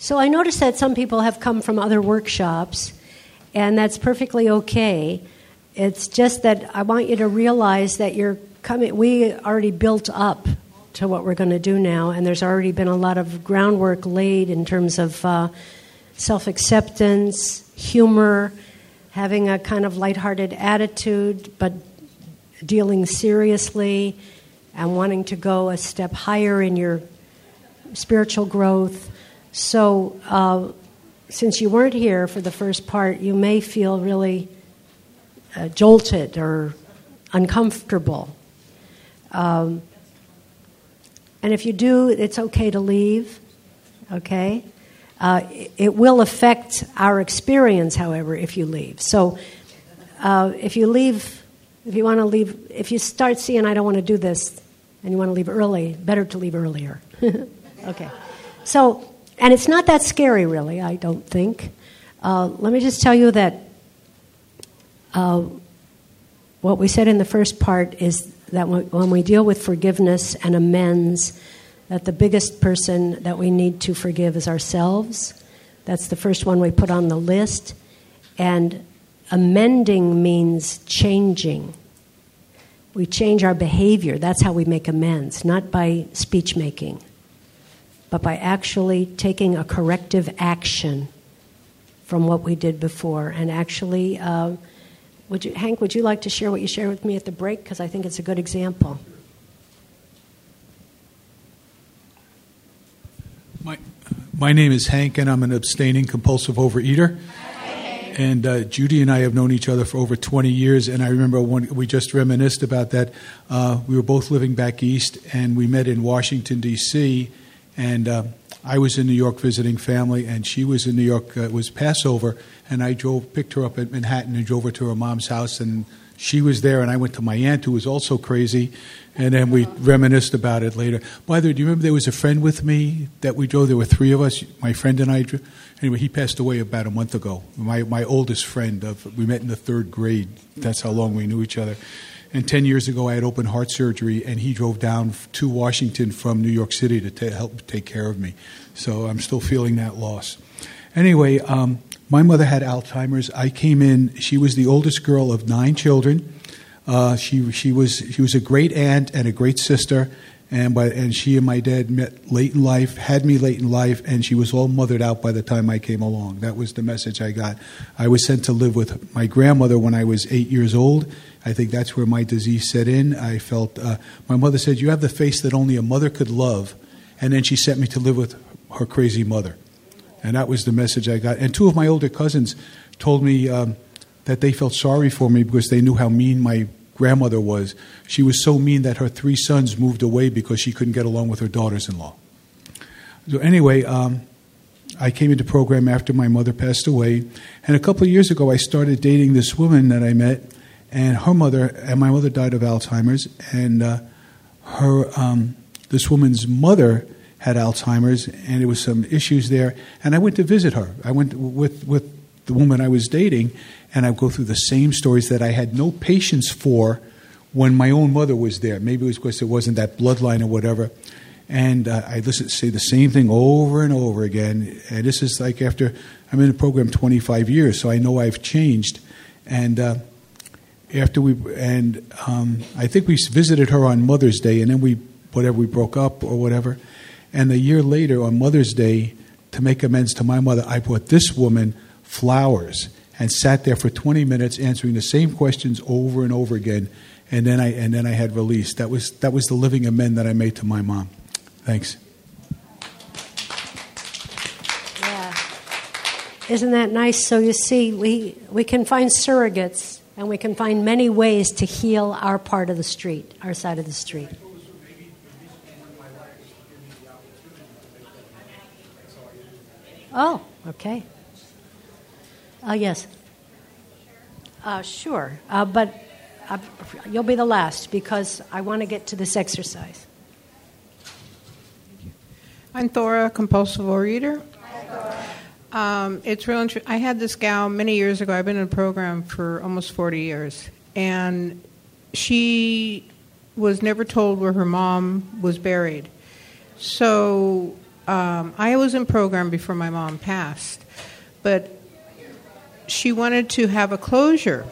So I noticed that some people have come from other workshops, and that's perfectly okay. It's just that I want you to realize that you're coming, we already built up to what we're going to do now, and there's already been a lot of groundwork laid in terms of uh, self acceptance, humor, having a kind of lighthearted attitude, but dealing seriously and wanting to go a step higher in your spiritual growth. So, uh, since you weren't here for the first part, you may feel really uh, jolted or uncomfortable. Um, and if you do, it's okay to leave, okay? Uh, it will affect our experience, however, if you leave. So, uh, if you leave, if you want to leave, if you start seeing, I don't want to do this, and you want to leave early, better to leave earlier. okay. So, and it's not that scary, really, I don't think. Uh, let me just tell you that uh, what we said in the first part is that when we deal with forgiveness and amends, that the biggest person that we need to forgive is ourselves. That's the first one we put on the list. And amending means changing. We change our behavior. That's how we make amends, not by speech making but by actually taking a corrective action from what we did before. And actually, uh, would you, Hank, would you like to share what you shared with me at the break? Because I think it's a good example. My, my name is Hank, and I'm an abstaining compulsive overeater. And uh, Judy and I have known each other for over 20 years. And I remember when we just reminisced about that. Uh, we were both living back east, and we met in Washington, D.C. And uh, I was in New York visiting family, and she was in New York. Uh, it was Passover, and I drove, picked her up at Manhattan, and drove her to her mom's house. And she was there, and I went to my aunt, who was also crazy, and then we reminisced about it later. By the way, do you remember there was a friend with me that we drove? There were three of us. My friend and I. Anyway, he passed away about a month ago. My my oldest friend. Of, we met in the third grade. That's how long we knew each other. And 10 years ago, I had open heart surgery, and he drove down to Washington from New York City to t- help take care of me. So I'm still feeling that loss. Anyway, um, my mother had Alzheimer's. I came in, she was the oldest girl of nine children. Uh, she, she, was, she was a great aunt and a great sister, and, by, and she and my dad met late in life, had me late in life, and she was all mothered out by the time I came along. That was the message I got. I was sent to live with my grandmother when I was eight years old, I think that's where my disease set in. I felt, uh, my mother said, You have the face that only a mother could love. And then she sent me to live with her crazy mother. And that was the message I got. And two of my older cousins told me um, that they felt sorry for me because they knew how mean my grandmother was. She was so mean that her three sons moved away because she couldn't get along with her daughters in law. So, anyway, um, I came into program after my mother passed away. And a couple of years ago, I started dating this woman that I met and her mother and my mother died of Alzheimer's, and uh, her um, this woman's mother had Alzheimer's, and there was some issues there. And I went to visit her. I went with with the woman I was dating, and I go through the same stories that I had no patience for when my own mother was there. Maybe it was because it wasn't that bloodline or whatever. And uh, I listen say the same thing over and over again. And this is like after I'm in the program 25 years, so I know I've changed. And uh, after we and um, I think we visited her on Mother's Day, and then we whatever we broke up or whatever. And a year later, on Mother's Day, to make amends to my mother, I bought this woman flowers and sat there for 20 minutes answering the same questions over and over again. And then I and then I had released. That was that was the living amend that I made to my mom. Thanks. Yeah. Isn't that nice? So you see, we, we can find surrogates and we can find many ways to heal our part of the street, our side of the street. Oh, okay. Uh, yes. Uh, sure. Uh, but uh, you'll be the last because I want to get to this exercise. I'm Thora, compulsive overeater. Um, it's real interesting. I had this gal many years ago. I've been in a program for almost 40 years. And she was never told where her mom was buried. So um, I was in program before my mom passed, but she wanted to have a closure.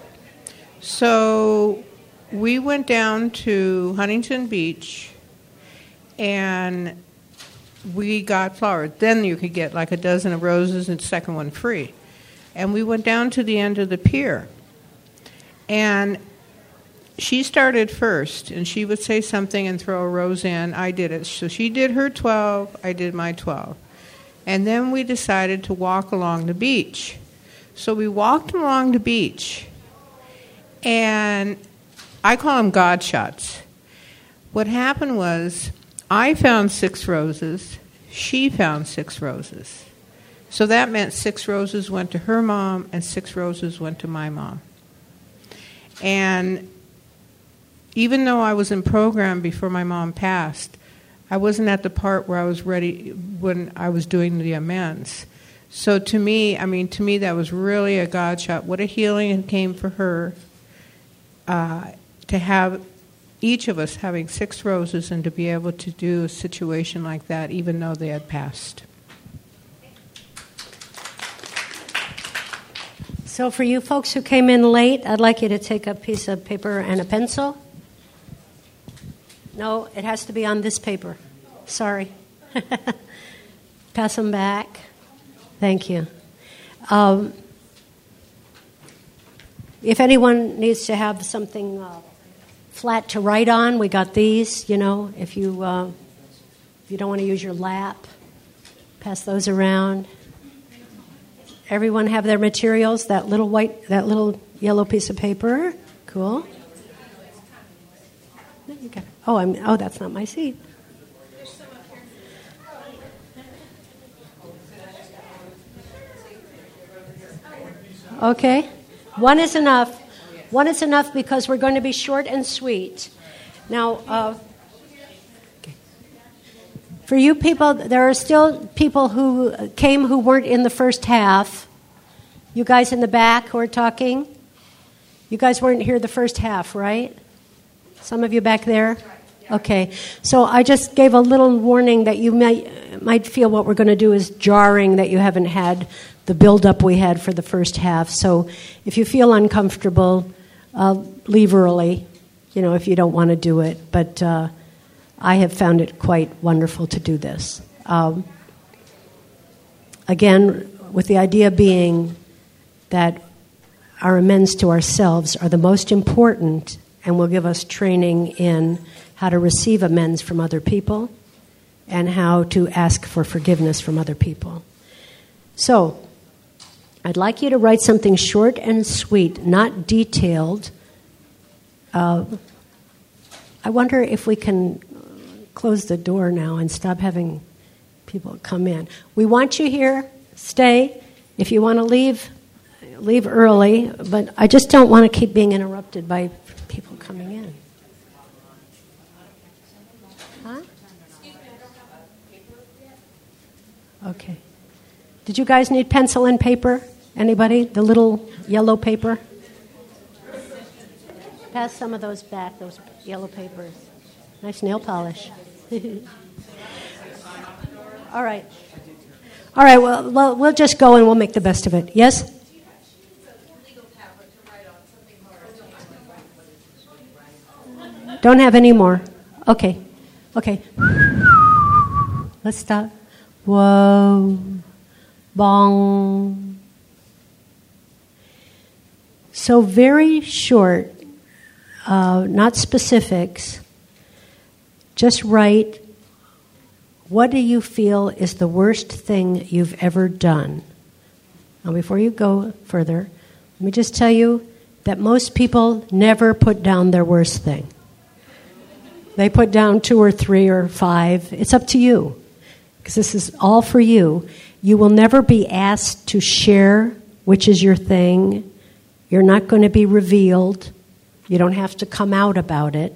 So we went down to Huntington Beach and we got flowers. Then you could get like a dozen of roses and second one free. And we went down to the end of the pier. And she started first, and she would say something and throw a rose in. I did it. So she did her 12, I did my 12. And then we decided to walk along the beach. So we walked along the beach, and I call them God shots. What happened was, I found six roses, she found six roses. So that meant six roses went to her mom, and six roses went to my mom. And even though I was in program before my mom passed, I wasn't at the part where I was ready when I was doing the amends. So to me, I mean, to me, that was really a God shot. What a healing it came for her uh, to have each of us having six roses and to be able to do a situation like that, even though they had passed. So, for you folks who came in late, I'd like you to take a piece of paper and a pencil. No, it has to be on this paper. Sorry. Pass them back. Thank you. Um, if anyone needs to have something uh, flat to write on, we got these. You know, if you uh, if you don't want to use your lap, pass those around. Everyone have their materials. That little white, that little yellow piece of paper. Cool. Oh, I'm. Oh, that's not my seat. Okay. One is enough. One is enough because we're going to be short and sweet. Now, uh, for you people, there are still people who came who weren't in the first half. You guys in the back who are talking, you guys weren't here the first half, right? Some of you back there? Okay. So I just gave a little warning that you might, might feel what we're going to do is jarring, that you haven't had the buildup we had for the first half. So if you feel uncomfortable, uh, leave early, you know, if you don't want to do it. But uh, I have found it quite wonderful to do this. Um, again, with the idea being that our amends to ourselves are the most important and will give us training in how to receive amends from other people and how to ask for forgiveness from other people. So, I'd like you to write something short and sweet, not detailed. Uh, I wonder if we can close the door now and stop having people come in. We want you here. Stay. If you want to leave, leave early. But I just don't want to keep being interrupted by people coming in. Huh? Okay. Did you guys need pencil and paper? Anybody? The little yellow paper? Pass some of those back, those yellow papers. Nice nail polish. All right. All right, well, we'll just go and we'll make the best of it. Yes? Don't have any more. Okay. Okay. Let's stop. Whoa. Bong. So, very short, uh, not specifics, just write what do you feel is the worst thing you've ever done? Now, before you go further, let me just tell you that most people never put down their worst thing. They put down two or three or five. It's up to you, because this is all for you. You will never be asked to share which is your thing you're not going to be revealed. You don't have to come out about it.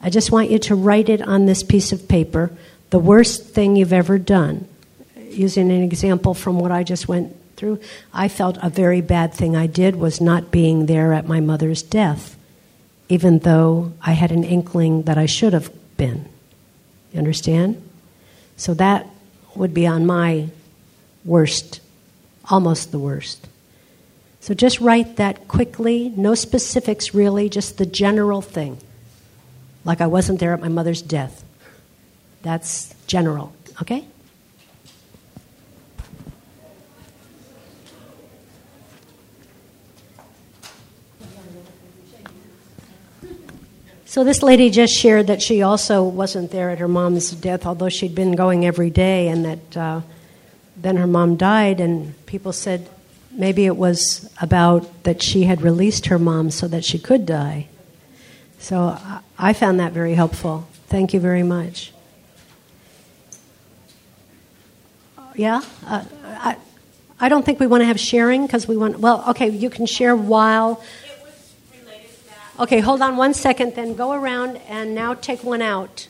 I just want you to write it on this piece of paper the worst thing you've ever done. Using an example from what I just went through, I felt a very bad thing I did was not being there at my mother's death, even though I had an inkling that I should have been. You understand? So that would be on my worst, almost the worst. So just write that quickly, no specifics really, just the general thing. Like I wasn't there at my mother's death. That's general, okay? So this lady just shared that she also wasn't there at her mom's death, although she'd been going every day, and that uh, then her mom died, and people said maybe it was about that she had released her mom so that she could die. So I found that very helpful. Thank you very much. Yeah, uh, I, I don't think we want to have sharing because we want. Well, okay, you can share while Okay, hold on one second, then go around and now take one out.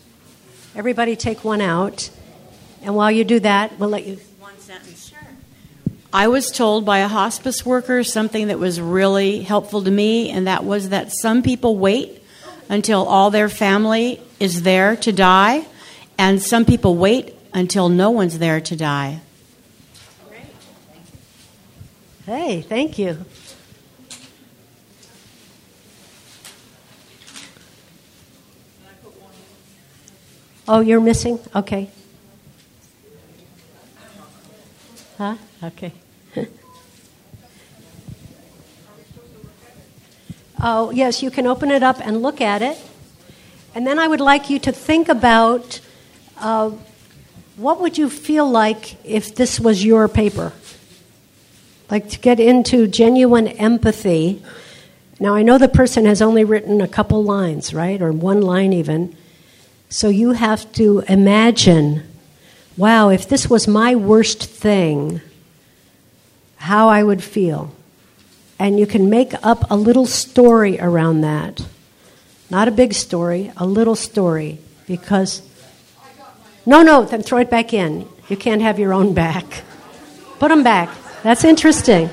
Everybody take one out. And while you do that, we'll let you. One sentence. Sure. I was told by a hospice worker something that was really helpful to me, and that was that some people wait until all their family is there to die, and some people wait until no one's there to die. Hey, thank you. Oh, you're missing? Okay. Huh? Okay. Oh, yes, you can open it up and look at it. And then I would like you to think about uh, what would you feel like if this was your paper? Like to get into genuine empathy. Now, I know the person has only written a couple lines, right? Or one line even. So you have to imagine wow, if this was my worst thing, how I would feel. And you can make up a little story around that. Not a big story, a little story. Because. No, no, then throw it back in. You can't have your own back. Put them back. That's interesting.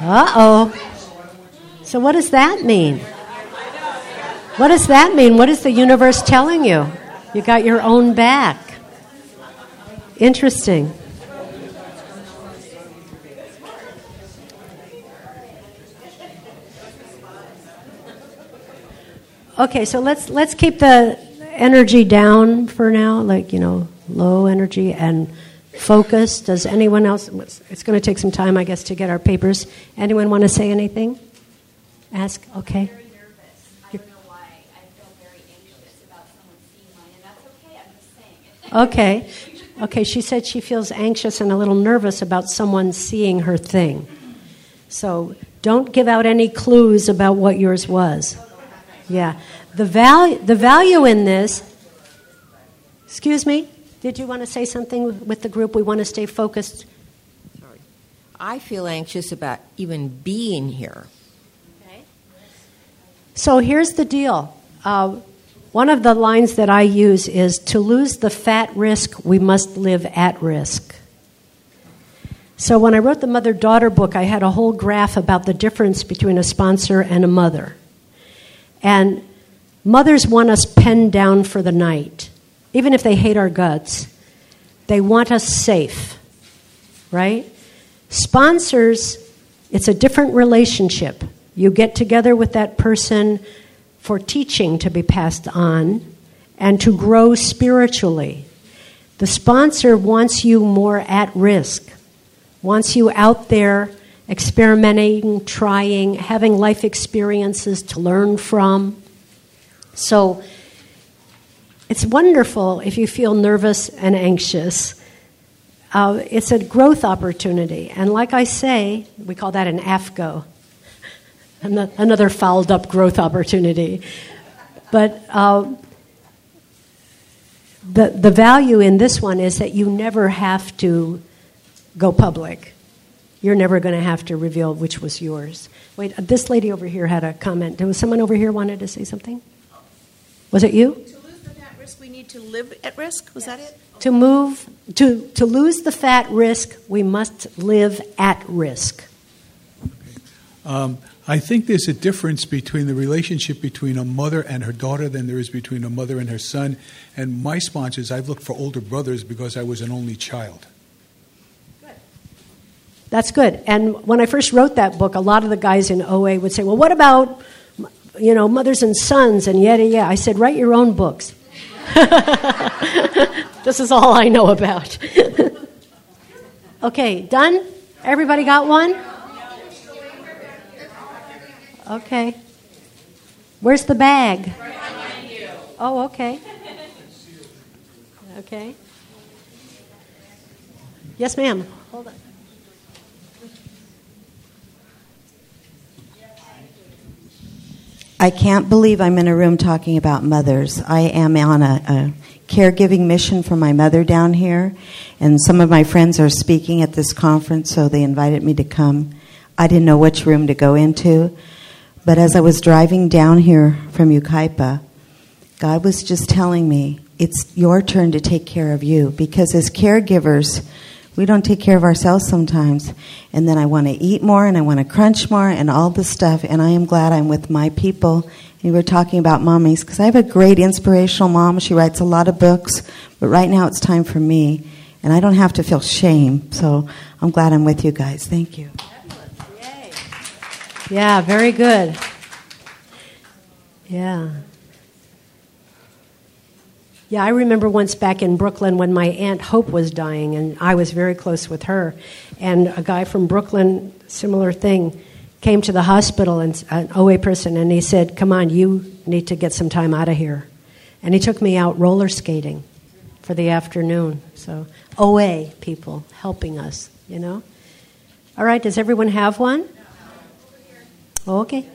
Uh oh. So, what does that mean? What does that mean? What is the universe telling you? You got your own back. Interesting. Okay, so let's let's keep the energy down for now, like you know, low energy and focus. Does anyone else? It's going to take some time, I guess, to get our papers. Anyone want to say anything? Ask. Okay. Okay. Okay, she said she feels anxious and a little nervous about someone seeing her thing. So don't give out any clues about what yours was. Yeah. The value, the value in this, excuse me, did you want to say something with the group? We want to stay focused. Sorry. I feel anxious about even being here. Okay. So here's the deal. Uh, one of the lines that I use is to lose the fat risk, we must live at risk. So when I wrote the mother daughter book, I had a whole graph about the difference between a sponsor and a mother. And mothers want us penned down for the night, even if they hate our guts. They want us safe, right? Sponsors, it's a different relationship. You get together with that person for teaching to be passed on and to grow spiritually. The sponsor wants you more at risk, wants you out there experimenting, trying, having life experiences to learn from. So it's wonderful if you feel nervous and anxious. Uh, it's a growth opportunity. And like I say, we call that an AFGO another fouled up growth opportunity. But uh, the, the value in this one is that you never have to go public. You're never going to have to reveal which was yours. Wait, this lady over here had a comment. Was someone over here wanted to say something? Was it you? To lose the fat risk, we need to live at risk. Was yes. that it? To move to to lose the fat risk, we must live at risk. Okay. Um, I think there's a difference between the relationship between a mother and her daughter than there is between a mother and her son. And my sponsors, I've looked for older brothers because I was an only child. That's good. And when I first wrote that book, a lot of the guys in OA would say, "Well, what about you know mothers and sons and yada yada?" I said, "Write your own books." this is all I know about. okay, done. Everybody got one. Okay. Where's the bag? Oh, okay. Okay. Yes, ma'am. Hold on. I can't believe I'm in a room talking about mothers. I am on a, a, caregiving mission for my mother down here, and some of my friends are speaking at this conference, so they invited me to come. I didn't know which room to go into, but as I was driving down here from Yucaipa, God was just telling me, it's your turn to take care of you, because as caregivers, we don't take care of ourselves sometimes. And then I want to eat more and I want to crunch more and all this stuff. And I am glad I'm with my people. And we were talking about mommies because I have a great inspirational mom. She writes a lot of books. But right now it's time for me. And I don't have to feel shame. So I'm glad I'm with you guys. Thank you. Yeah, very good. Yeah. Yeah, I remember once back in Brooklyn when my Aunt Hope was dying, and I was very close with her. And a guy from Brooklyn, similar thing, came to the hospital, and an OA person, and he said, Come on, you need to get some time out of here. And he took me out roller skating for the afternoon. So, OA people helping us, you know? All right, does everyone have one? Okay.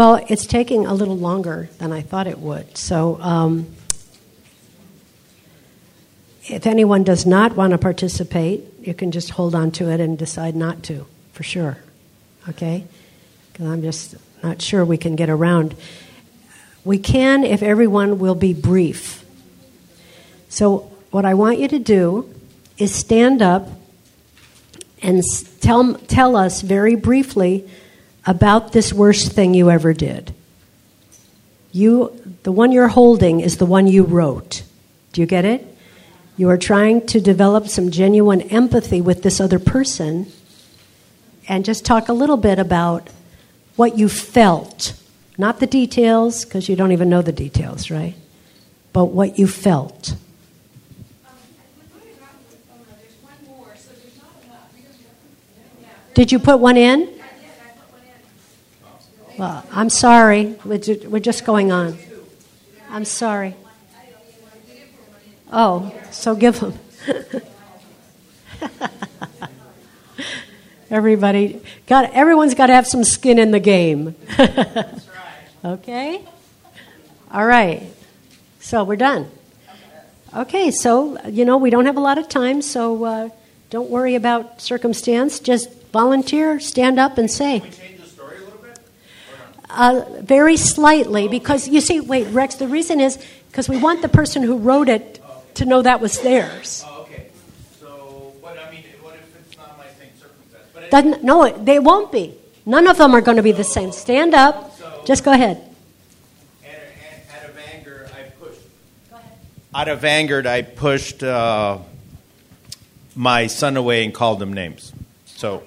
Well, it's taking a little longer than I thought it would. So, um, if anyone does not want to participate, you can just hold on to it and decide not to, for sure. Okay? Because I'm just not sure we can get around. We can if everyone will be brief. So, what I want you to do is stand up and tell, tell us very briefly about this worst thing you ever did. You, the one you're holding is the one you wrote. Do you get it? You are trying to develop some genuine empathy with this other person and just talk a little bit about what you felt. Not the details, because you don't even know the details, right? But what you felt. Did you put one in? Well, I'm sorry. We're just going on. I'm sorry. Oh, so give them. Everybody got everyone's got to have some skin in the game. okay? All right. So we're done. Okay, so you know we don't have a lot of time, so uh, don't worry about circumstance. Just volunteer, stand up, and say. Uh, very slightly, because you see, wait, Rex, the reason is because we want the person who wrote it to know that was theirs. Oh, okay. So, but I mean, what if it's not my same circumstance? But Doesn't, no, they won't be. None of them are going to be the same. Stand up. So, Just go ahead. Out of anger, I pushed. Out of anger, I pushed uh, my son away and called him names. So,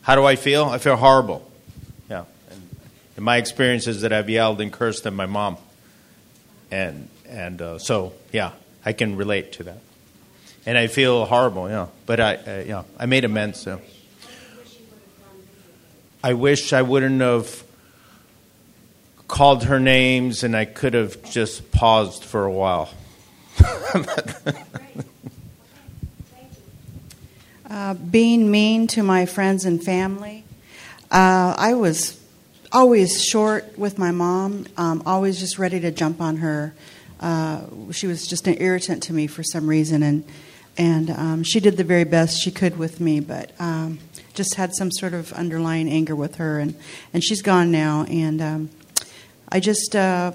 how do I feel? I feel horrible. And my experience is that I've yelled and cursed at my mom. And and uh, so yeah, I can relate to that. And I feel horrible. Yeah. But I uh, yeah, I made amends. So. I wish I wouldn't have called her names and I could have just paused for a while. Uh, being mean to my friends and family. Uh, I was always short with my mom, um, always just ready to jump on her. Uh, she was just an irritant to me for some reason, and and um, she did the very best she could with me, but um, just had some sort of underlying anger with her, and and she's gone now, and um, I just. Uh,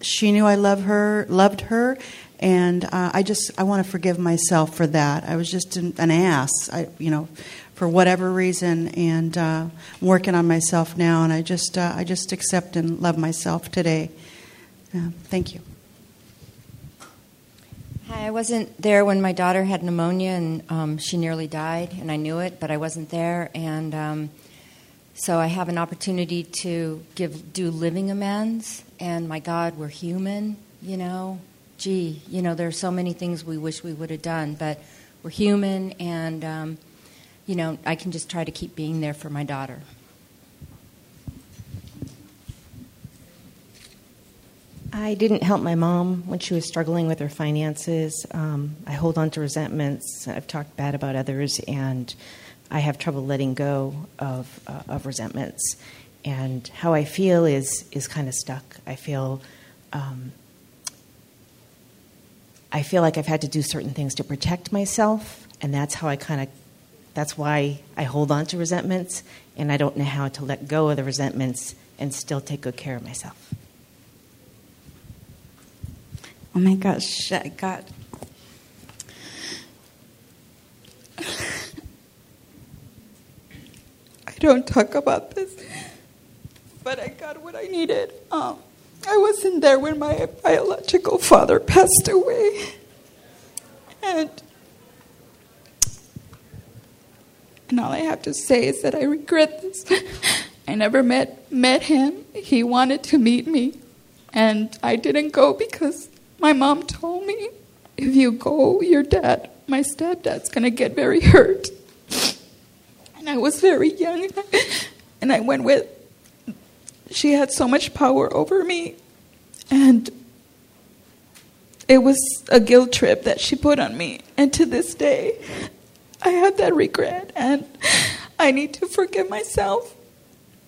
she knew I love her, loved her, And uh, I just I want to forgive myself for that. I was just an, an ass, I, you know, for whatever reason, and uh, I'm working on myself now. And I just uh, I just accept and love myself today. Uh, thank you. Hi, I wasn't there when my daughter had pneumonia and um, she nearly died, and I knew it, but I wasn't there. And um, so I have an opportunity to give do living amends. And my God, we're human, you know. Gee, you know, there are so many things we wish we would have done, but we're human, and um, you know, I can just try to keep being there for my daughter. I didn't help my mom when she was struggling with her finances. Um, I hold on to resentments. I've talked bad about others, and I have trouble letting go of uh, of resentments. And how I feel is is kind of stuck. I feel. Um, I feel like I've had to do certain things to protect myself, and that's how I kind of that's why I hold on to resentments, and I don't know how to let go of the resentments and still take good care of myself. Oh my gosh, I got. I don't talk about this, but I got what I needed. Um, I wasn't there when my biological father passed away. And and all I have to say is that I regret this. I never met met him. He wanted to meet me, and I didn't go because my mom told me if you go, your dad, my stepdad's gonna get very hurt. And I was very young, and I went with. She had so much power over me, and it was a guilt trip that she put on me. And to this day, I have that regret, and I need to forgive myself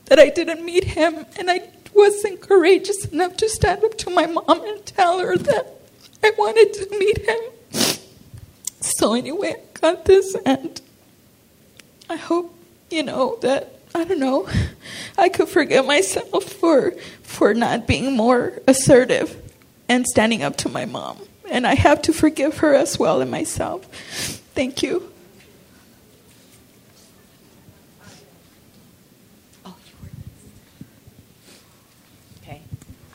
that I didn't meet him and I wasn't courageous enough to stand up to my mom and tell her that I wanted to meet him. So, anyway, I got this, and I hope, you know, that I don't know, I could forgive myself for for not being more assertive and standing up to my mom. And I have to forgive her as well and myself. Thank you.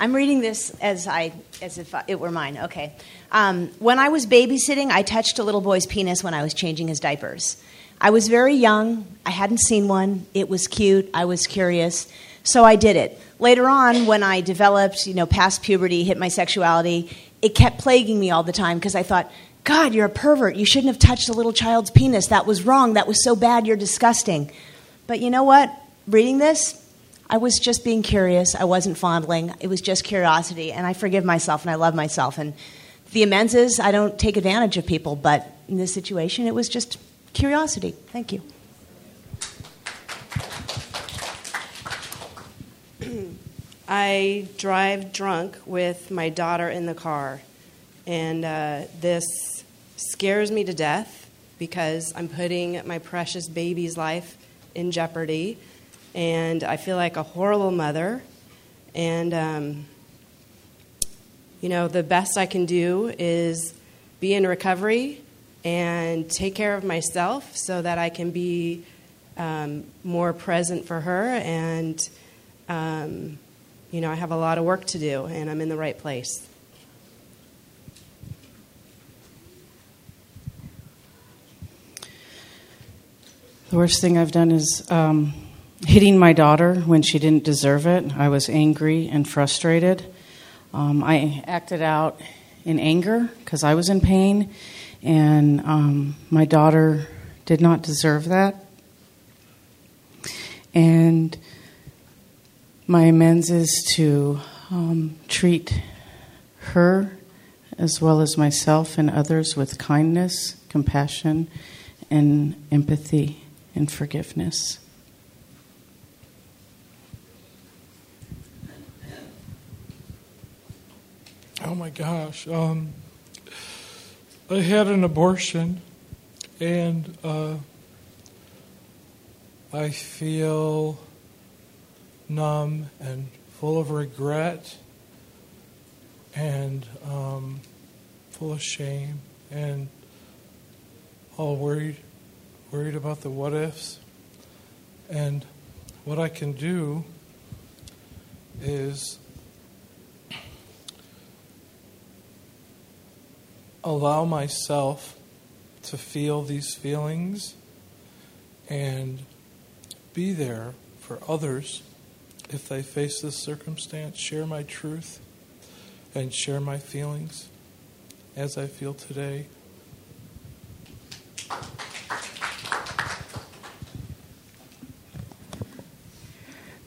I'm reading this as I as if it were mine. Okay. Um, when I was babysitting, I touched a little boy's penis when I was changing his diapers. I was very young. I hadn't seen one. It was cute. I was curious, so I did it. Later on, when I developed, you know, past puberty, hit my sexuality, it kept plaguing me all the time because I thought, God, you're a pervert. You shouldn't have touched a little child's penis. That was wrong. That was so bad. You're disgusting. But you know what? Reading this, I was just being curious. I wasn't fondling. It was just curiosity. And I forgive myself and I love myself. And the amends is I don't take advantage of people, but in this situation, it was just curiosity. Thank you. I drive drunk with my daughter in the car, and uh, this scares me to death because I'm putting my precious baby's life in jeopardy and I feel like a horrible mother. And, um, you know, the best I can do is be in recovery and take care of myself so that I can be um, more present for her. And, um, you know, I have a lot of work to do, and I'm in the right place. The worst thing I've done is um, hitting my daughter when she didn't deserve it. I was angry and frustrated. Um, I acted out in anger because I was in pain, and um, my daughter did not deserve that. And my amends is to um, treat her as well as myself and others with kindness, compassion, and empathy and forgiveness. Oh my gosh. Um, I had an abortion and uh, I feel numb and full of regret and um, full of shame and all worried, worried about the what ifs. And what I can do is allow myself to feel these feelings and be there for others if they face this circumstance, share my truth and share my feelings as I feel today.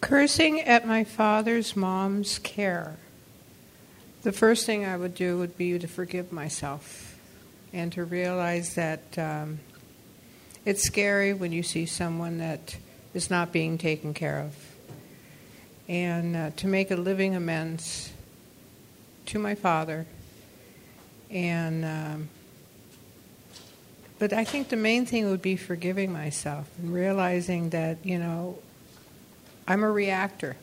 Cursing at my father's mom's care. The first thing I would do would be to forgive myself and to realize that um, it's scary when you see someone that is not being taken care of. And uh, to make a living amends to my father. And, um, but I think the main thing would be forgiving myself and realizing that, you know, I'm a reactor.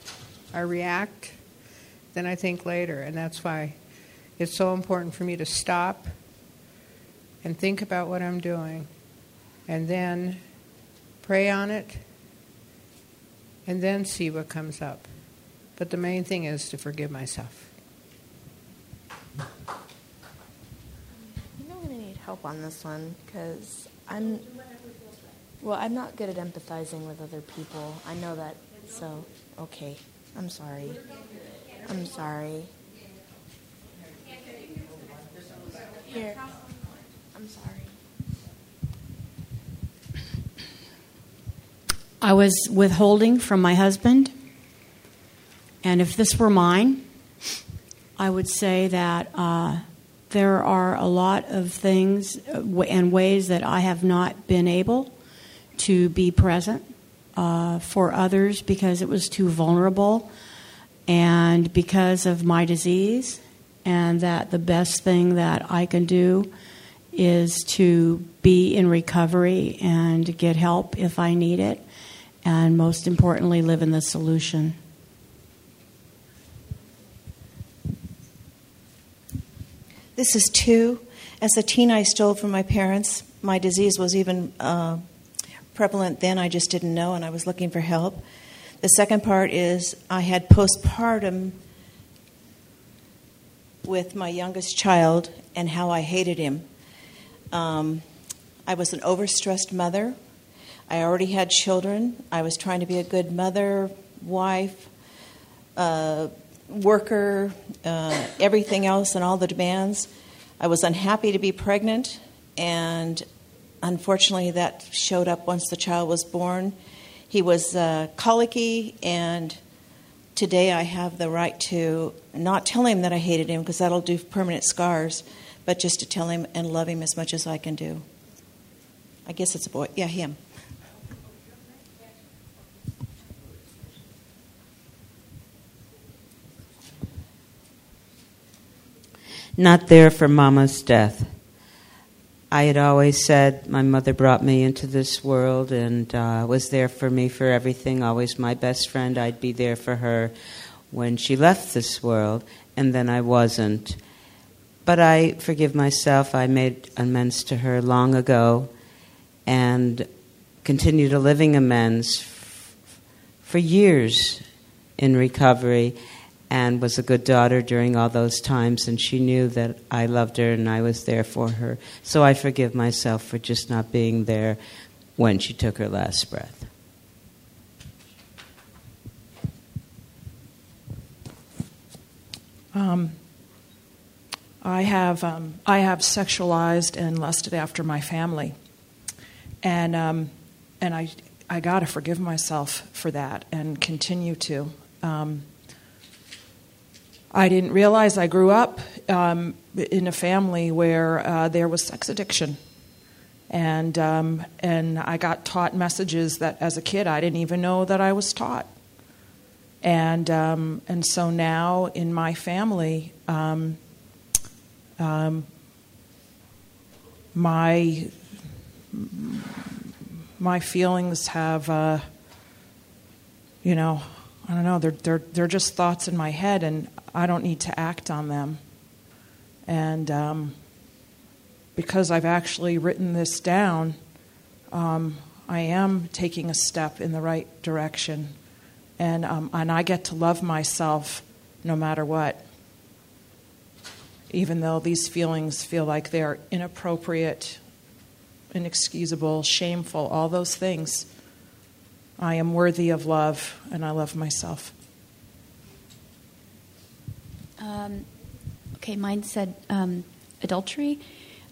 I react, then I think later. And that's why it's so important for me to stop and think about what I'm doing and then pray on it and then see what comes up. But the main thing is to forgive myself. I'm going to need help on this one because I'm. Well, I'm not good at empathizing with other people. I know that. So, okay. I'm sorry. I'm sorry. Here. I'm sorry. I was withholding from my husband. And if this were mine, I would say that uh, there are a lot of things uh, and ways that I have not been able to be present uh, for others because it was too vulnerable and because of my disease, and that the best thing that I can do is to be in recovery and get help if I need it, and most importantly, live in the solution. This is two. As a teen, I stole from my parents. My disease was even uh, prevalent then. I just didn't know, and I was looking for help. The second part is I had postpartum with my youngest child and how I hated him. Um, I was an overstressed mother. I already had children. I was trying to be a good mother, wife, uh, worker, uh, everything else, and all the demands. I was unhappy to be pregnant, and unfortunately, that showed up once the child was born. He was uh, colicky, and today I have the right to not tell him that I hated him because that'll do permanent scars, but just to tell him and love him as much as I can do. I guess it's a boy. Yeah, him. not there for Mama's death. I had always said my mother brought me into this world and uh, was there for me for everything, always my best friend. I'd be there for her when she left this world, and then I wasn't. But I forgive myself. I made amends to her long ago and continued a living amends f- for years in recovery and was a good daughter during all those times, and she knew that I loved her and I was there for her. So I forgive myself for just not being there when she took her last breath. Um, I have um, I have sexualized and lusted after my family, and um, and I I got to forgive myself for that and continue to. Um, I didn't realize I grew up um, in a family where uh, there was sex addiction. And, um, and I got taught messages that as a kid I didn't even know that I was taught. And, um, and so now in my family, um, um, my, my feelings have, uh, you know, I don't know, they're, they're, they're just thoughts in my head, and I don't need to act on them. And, um, because I've actually written this down, um, I am taking a step in the right direction. And, um, and I get to love myself no matter what. Even though these feelings feel like they're inappropriate, inexcusable, shameful, all those things. I am worthy of love and I love myself. Um, okay, mine said um, adultery.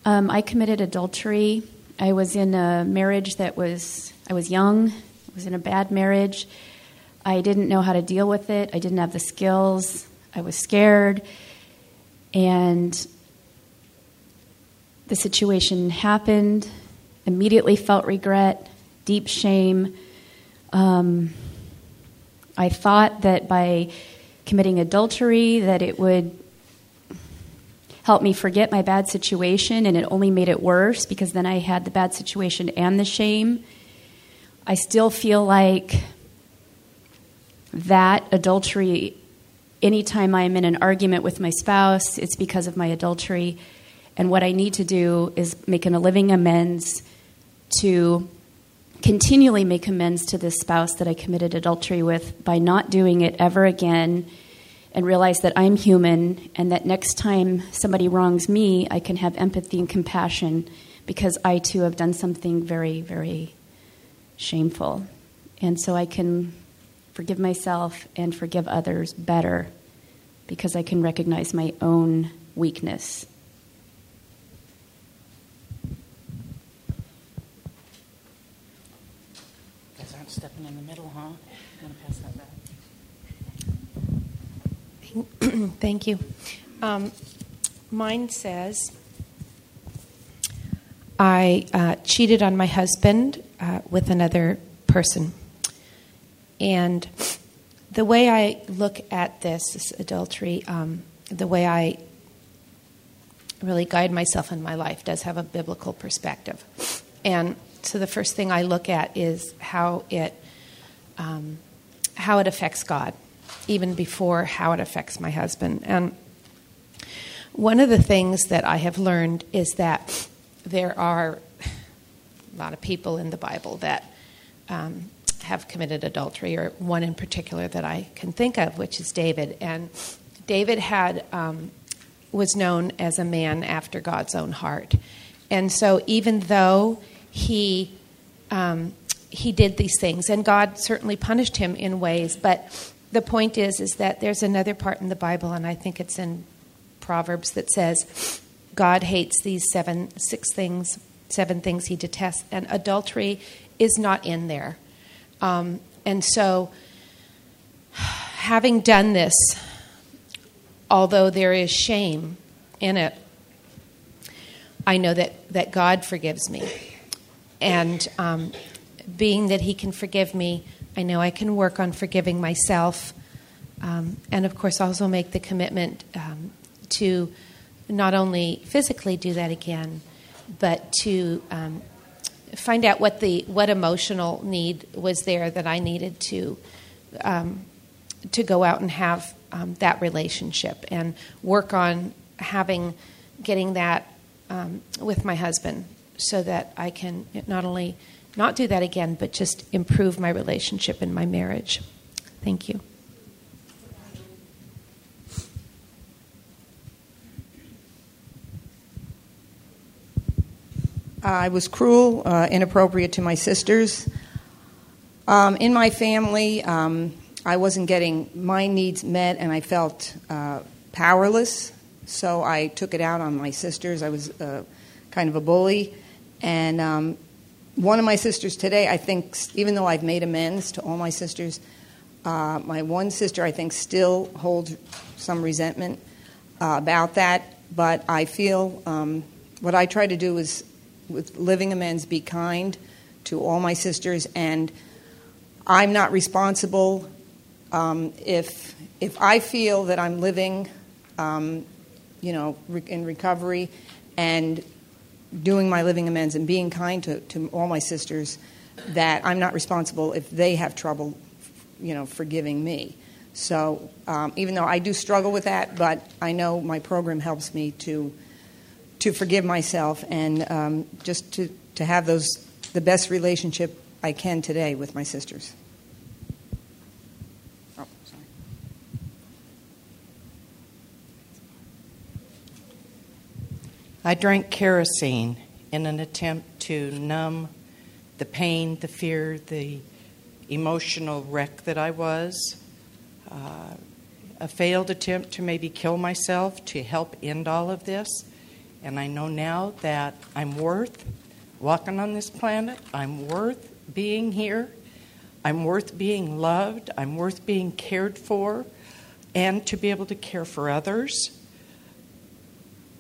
Um, I committed adultery. I was in a marriage that was, I was young, I was in a bad marriage. I didn't know how to deal with it, I didn't have the skills, I was scared. And the situation happened, immediately felt regret, deep shame. Um, I thought that by committing adultery that it would help me forget my bad situation and it only made it worse because then I had the bad situation and the shame. I still feel like that adultery anytime I'm in an argument with my spouse, it's because of my adultery. And what I need to do is make a living amends to continually make amends to this spouse that I committed adultery with by not doing it ever again and realize that I'm human and that next time somebody wrongs me, I can have empathy and compassion because I too have done something very, very shameful. And so I can forgive myself and forgive others better because I can recognize my own weakness. Guys aren't stepping in the middle, huh? I'm going to pass that back. Thank you. Um, mine says, I uh, cheated on my husband uh, with another person. And the way I look at this, this adultery, um, the way I really guide myself in my life does have a biblical perspective. And so the first thing I look at is how it, um, how it affects God even before how it affects my husband. And one of the things that I have learned is that there are a lot of people in the Bible that um, have committed adultery, or one in particular that I can think of, which is David. And David had um, was known as a man after God's own heart, and so even though he um, he did these things, and God certainly punished him in ways, but the point is is that there's another part in the Bible, and I think it's in Proverbs that says God hates these seven six things, seven things He detests, and adultery is not in there. Um, and so, having done this, although there is shame in it, I know that that God forgives me, and um, being that He can forgive me I know I can work on forgiving myself, um, and of course, also make the commitment um, to not only physically do that again, but to um, find out what the what emotional need was there that I needed to um, to go out and have um, that relationship and work on having getting that um, with my husband so that I can not only not do that again, but just improve my relationship in my marriage. Thank you. I was cruel, uh, inappropriate to my sisters. Um, in my family, um, I wasn't getting my needs met, and I felt uh, powerless. So I took it out on my sisters. I was uh, kind of a bully, and um, one of my sisters today, I think, even though I've made amends to all my sisters, uh, my one sister, I think, still holds some resentment uh, about that. But I feel um, what I try to do is, with living amends, be kind to all my sisters, and I'm not responsible um, if if I feel that I'm living, um, you know, re- in recovery, and doing my living amends and being kind to, to all my sisters that I'm not responsible if they have trouble, you know, forgiving me. So um, even though I do struggle with that, but I know my program helps me to to forgive myself and um, just to, to have those the best relationship I can today with my sisters. I drank kerosene in an attempt to numb the pain, the fear, the emotional wreck that I was. Uh, a failed attempt to maybe kill myself to help end all of this. And I know now that I'm worth walking on this planet. I'm worth being here. I'm worth being loved. I'm worth being cared for and to be able to care for others.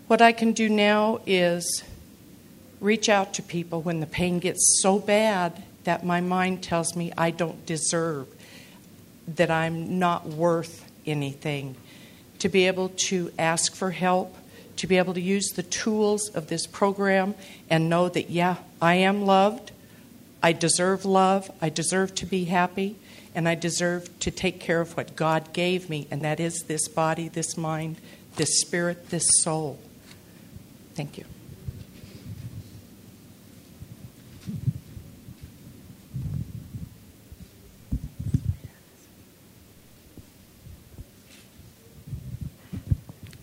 What I can do now is reach out to people when the pain gets so bad that my mind tells me I don't deserve, that I'm not worth anything. To be able to ask for help, to be able to use the tools of this program and know that, yeah, I am loved, I deserve love, I deserve to be happy, and I deserve to take care of what God gave me, and that is this body, this mind, this spirit, this soul. Thank you.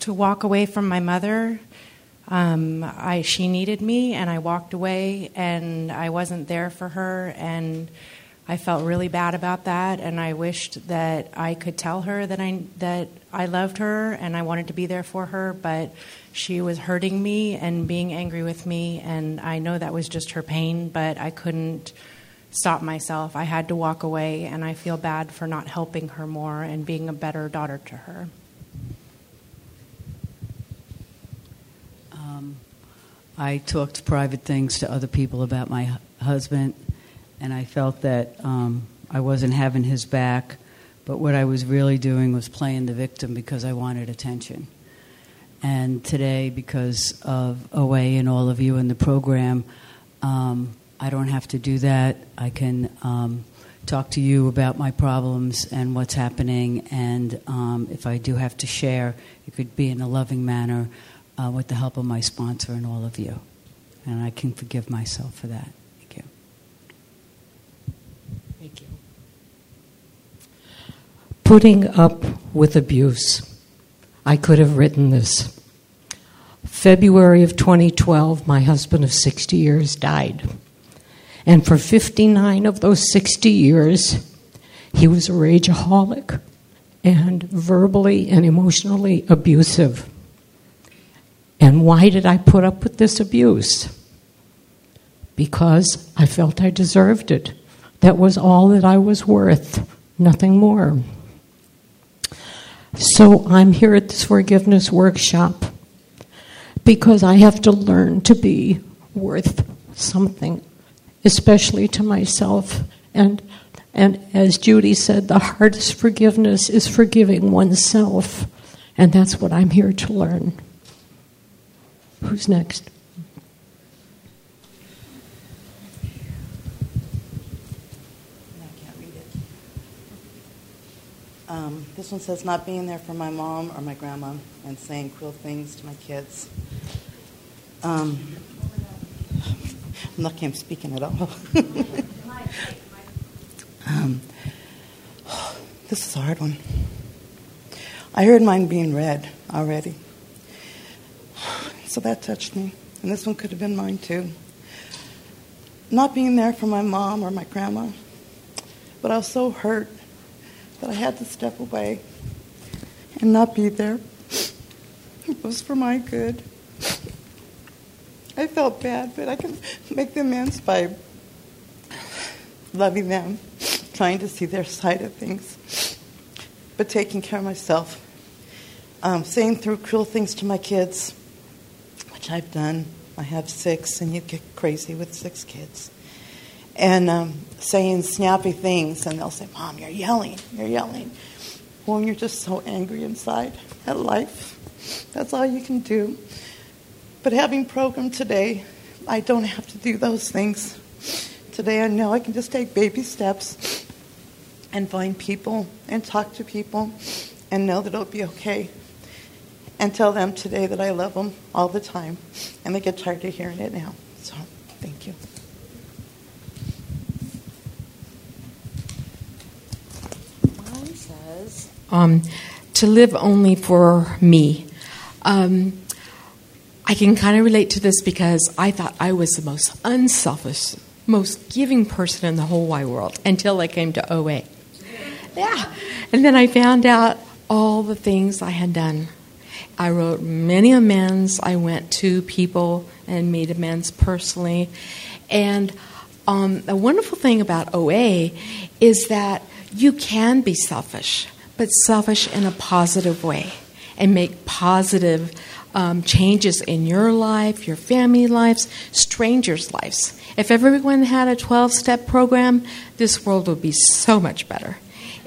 to walk away from my mother. Um, I she needed me, and I walked away, and I wasn't there for her, and I felt really bad about that, and I wished that I could tell her that I that I loved her and I wanted to be there for her, but she was hurting me and being angry with me, and I know that was just her pain, but I couldn't stop myself. I had to walk away, and I feel bad for not helping her more and being a better daughter to her. Um, I talked private things to other people about my husband, and I felt that um, I wasn't having his back. But what I was really doing was playing the victim because I wanted attention. And today, because of OA and all of you in the program, um, I don't have to do that. I can um, talk to you about my problems and what's happening. And um, if I do have to share, it could be in a loving manner uh, with the help of my sponsor and all of you. And I can forgive myself for that. Thank you. Thank you. Putting up with abuse. I could have written this. February of 2012, my husband of 60 years died. And for 59 of those 60 years, he was a rageaholic and verbally and emotionally abusive. And why did I put up with this abuse? Because I felt I deserved it. That was all that I was worth, nothing more. So I'm here at this forgiveness workshop because I have to learn to be worth something, especially to myself. And, and as Judy said, the hardest forgiveness is forgiving oneself. And that's what I'm here to learn. Who's next? Um, this one says not being there for my mom or my grandma and saying cruel things to my kids. Um, I'm lucky I'm speaking at all. um, this is a hard one. I heard mine being read already. So that touched me. And this one could have been mine too. Not being there for my mom or my grandma. But I was so hurt that I had to step away and not be there. It was for my good. I felt bad, but I can make the amends by loving them, trying to see their side of things, but taking care of myself. Um, saying through cruel things to my kids, which I've done. I have six, and you get crazy with six kids. And um, saying snappy things, and they'll say, Mom, you're yelling, you're yelling. When you're just so angry inside at life, that's all you can do. But having program today, I don't have to do those things. Today, I know I can just take baby steps and find people and talk to people and know that it'll be okay. and tell them today that I love them all the time. And they get tired of hearing it now. So, thank you. Mine says um, to live only for me. Um, I can kind of relate to this because I thought I was the most unselfish, most giving person in the whole wide world until I came to OA. Yeah. And then I found out all the things I had done. I wrote many amends. I went to people and made amends personally. And um, the wonderful thing about OA is that you can be selfish, but selfish in a positive way and make positive um, changes in your life, your family lives, strangers' lives. If everyone had a 12 step program, this world would be so much better.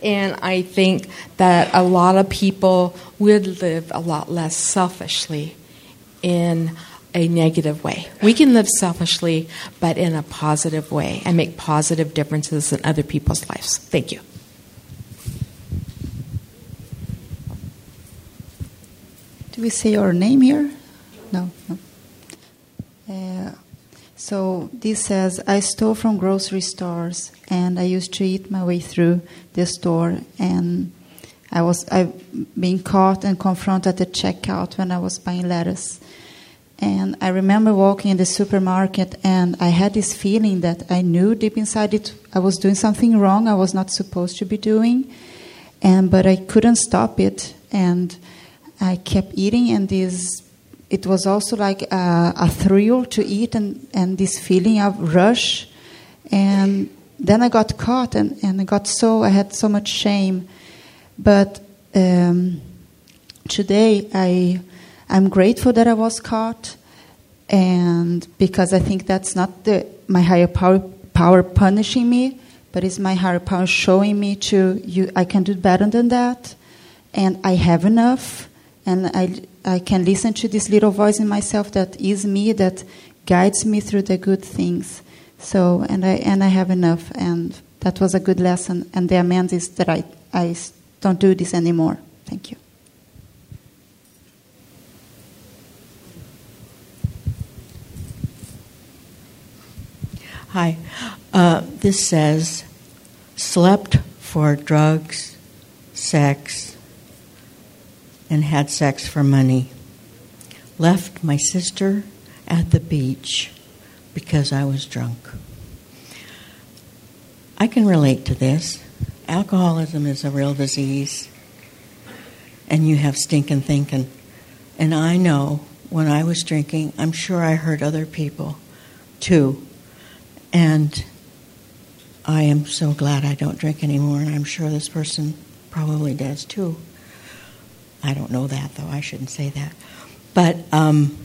And I think that a lot of people would live a lot less selfishly in a negative way. We can live selfishly, but in a positive way and make positive differences in other people's lives. Thank you. Do we say your name here? No. no. Uh, so this says, I stole from grocery stores and I used to eat my way through the store and I was I being caught and confronted at the checkout when I was buying lettuce. And I remember walking in the supermarket and I had this feeling that I knew deep inside it I was doing something wrong I was not supposed to be doing. And but I couldn't stop it and I kept eating, and this it was also like a, a thrill to eat, and, and this feeling of rush. And then I got caught, and, and I got so I had so much shame. But um, today I I'm grateful that I was caught, and because I think that's not the my higher power power punishing me, but it's my higher power showing me to you I can do better than that, and I have enough and I, I can listen to this little voice in myself that is me that guides me through the good things. So and I and I have enough. And that was a good lesson. And the amend is that I, I don't do this anymore. Thank you. Hi. Uh, this says slept for drugs, sex, and had sex for money. Left my sister at the beach because I was drunk. I can relate to this. Alcoholism is a real disease, and you have stinking thinking. And I know when I was drinking, I'm sure I hurt other people too. And I am so glad I don't drink anymore, and I'm sure this person probably does too. I don't know that, though. I shouldn't say that. But um,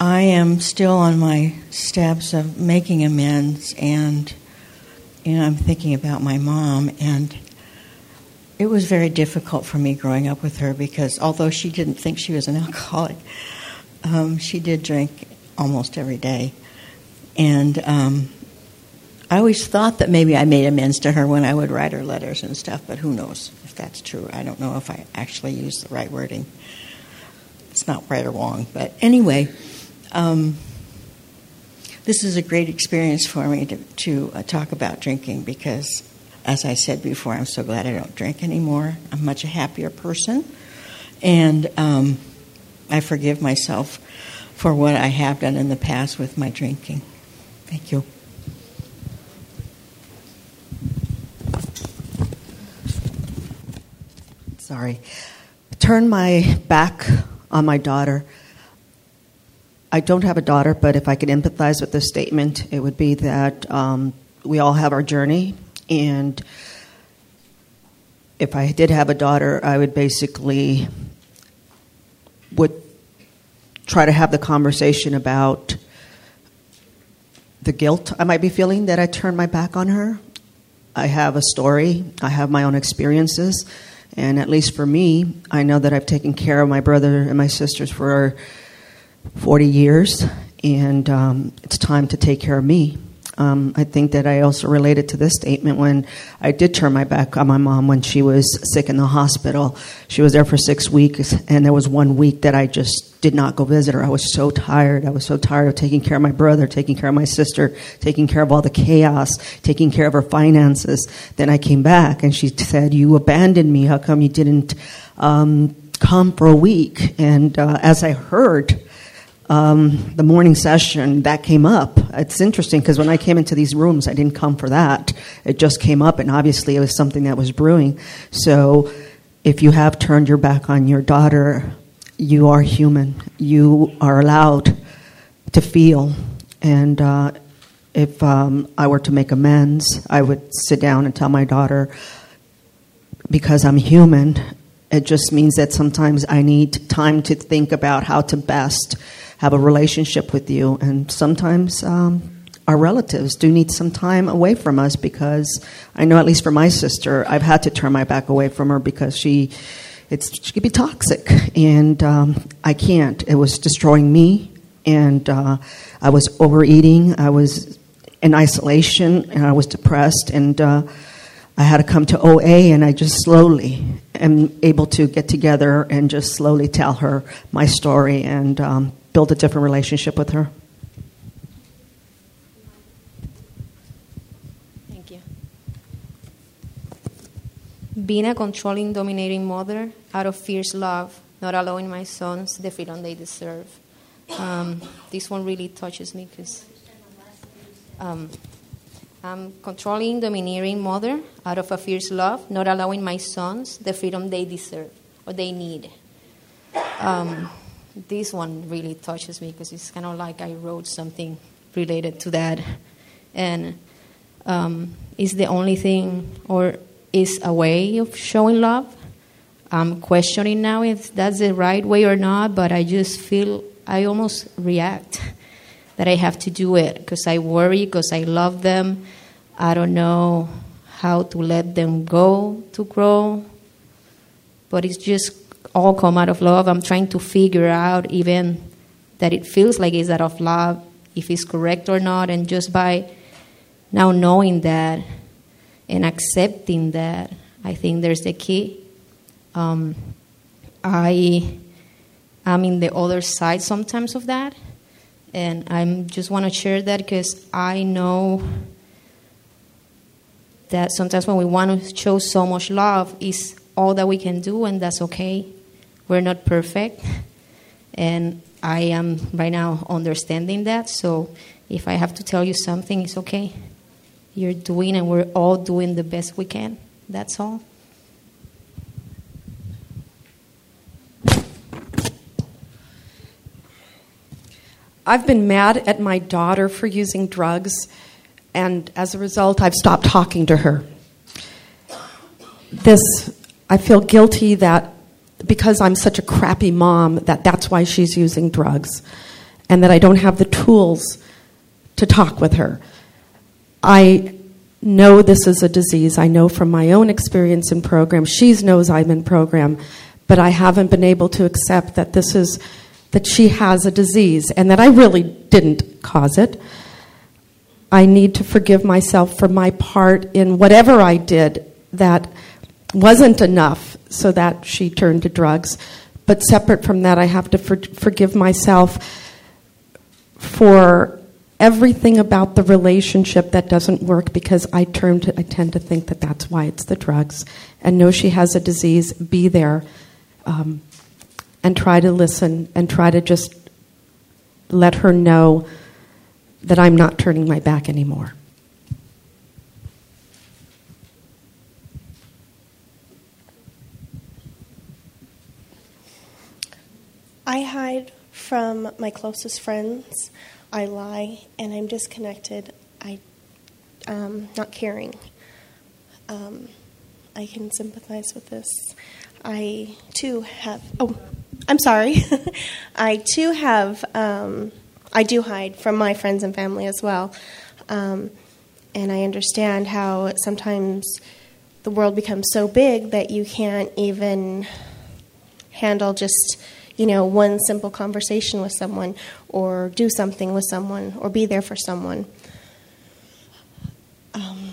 I am still on my steps of making amends, and you know, I'm thinking about my mom, and it was very difficult for me growing up with her because although she didn't think she was an alcoholic, um, she did drink almost every day, and um, I always thought that maybe I made amends to her when I would write her letters and stuff, but who knows if that's true. I don't know if I actually used the right wording. It's not right or wrong, but anyway, um, this is a great experience for me to, to uh, talk about drinking because, as I said before, I'm so glad I don't drink anymore. I'm much a happier person, and um, I forgive myself for what I have done in the past with my drinking. Thank you. Sorry, turn my back on my daughter. I don't have a daughter, but if I could empathize with this statement, it would be that um, we all have our journey. And if I did have a daughter, I would basically would try to have the conversation about the guilt I might be feeling that I turned my back on her. I have a story, I have my own experiences. And at least for me, I know that I've taken care of my brother and my sisters for 40 years, and um, it's time to take care of me. Um, I think that I also related to this statement when I did turn my back on my mom when she was sick in the hospital. She was there for six weeks, and there was one week that I just did not go visit her. I was so tired. I was so tired of taking care of my brother, taking care of my sister, taking care of all the chaos, taking care of her finances. Then I came back, and she said, You abandoned me. How come you didn't um, come for a week? And uh, as I heard, um, the morning session, that came up. It's interesting because when I came into these rooms, I didn't come for that. It just came up, and obviously it was something that was brewing. So if you have turned your back on your daughter, you are human. You are allowed to feel. And uh, if um, I were to make amends, I would sit down and tell my daughter, because I'm human, it just means that sometimes I need time to think about how to best have a relationship with you. And sometimes um, our relatives do need some time away from us because I know, at least for my sister, I've had to turn my back away from her because she. It's, she could be toxic, and um, I can't. It was destroying me, and uh, I was overeating. I was in isolation, and I was depressed, and uh, I had to come to OA, and I just slowly am able to get together and just slowly tell her my story and um, build a different relationship with her. Thank you. Being a controlling, dominating mother out of fierce love, not allowing my sons the freedom they deserve. Um, this one really touches me because um, I'm controlling, domineering mother out of a fierce love, not allowing my sons the freedom they deserve or they need. Um, this one really touches me because it's kind of like I wrote something related to that, and um, it's the only thing, or is a way of showing love. I'm questioning now if that's the right way or not, but I just feel I almost react that I have to do it because I worry, because I love them. I don't know how to let them go to grow, but it's just all come out of love. I'm trying to figure out even that it feels like it's out of love, if it's correct or not, and just by now knowing that and accepting that, I think there's the key. Um, I am in the other side sometimes of that, and I just want to share that because I know that sometimes when we want to show so much love, is all that we can do, and that's okay. We're not perfect, and I am right now understanding that. So if I have to tell you something, it's okay. You're doing, and we're all doing the best we can. That's all. I've been mad at my daughter for using drugs, and as a result, I've stopped talking to her. This, I feel guilty that because I'm such a crappy mom that that's why she's using drugs and that I don't have the tools to talk with her. I know this is a disease. I know from my own experience in program. She knows I'm in program, but I haven't been able to accept that this is that she has a disease and that I really didn't cause it. I need to forgive myself for my part in whatever I did that wasn't enough so that she turned to drugs. But separate from that, I have to for- forgive myself for everything about the relationship that doesn't work because I turn to, I tend to think that that's why it's the drugs. And know she has a disease, be there, um, and try to listen and try to just let her know that I'm not turning my back anymore. I hide from my closest friends. I lie and I'm disconnected. I um, not caring. Um, I can sympathize with this. I too have. Oh, I'm sorry. I too have. Um, I do hide from my friends and family as well, um, and I understand how sometimes the world becomes so big that you can't even handle just you know, one simple conversation with someone or do something with someone or be there for someone. Um,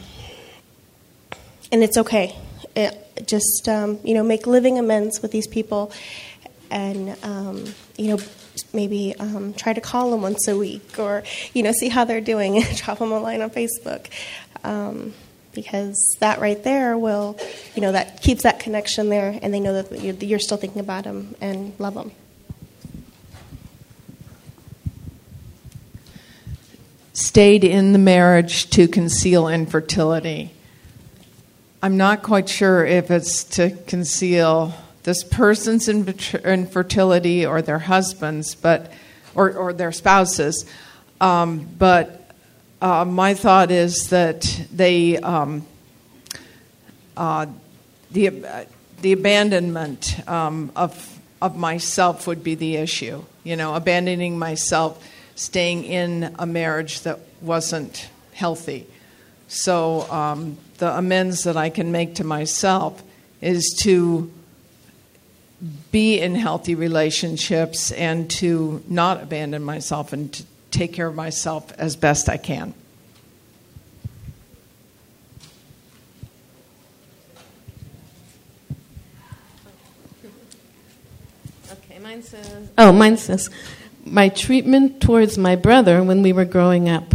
and it's okay. It, just, um, you know, make living amends with these people and, um, you know, maybe um, try to call them once a week or, you know, see how they're doing and drop them a line on Facebook. Um, because that right there will, you know, that keeps that connection there, and they know that you're still thinking about them and love them. Stayed in the marriage to conceal infertility. I'm not quite sure if it's to conceal this person's infertility or their husband's, but or, or their spouses. Um, but uh, my thought is that they um, uh, the the abandonment um, of of myself would be the issue. You know, abandoning myself, staying in a marriage that wasn't healthy. So um, the amends that I can make to myself is to be in healthy relationships and to not abandon myself and to take care of myself as best I can. Okay, mine says. Oh, mine says, my treatment towards my brother when we were growing up.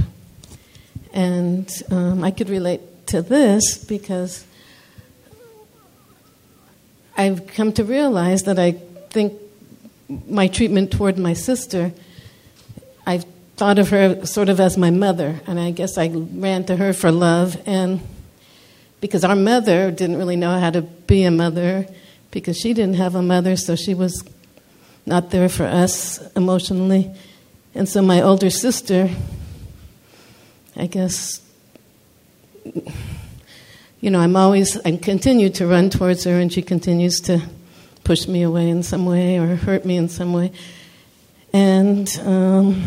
And um, I could relate to this because I've come to realize that I think my treatment toward my sister, I've thought of her sort of as my mother, and I guess I ran to her for love. And because our mother didn't really know how to be a mother, because she didn't have a mother, so she was not there for us emotionally. And so my older sister, I guess, you know, I'm always, I continue to run towards her, and she continues to push me away in some way or hurt me in some way. And um,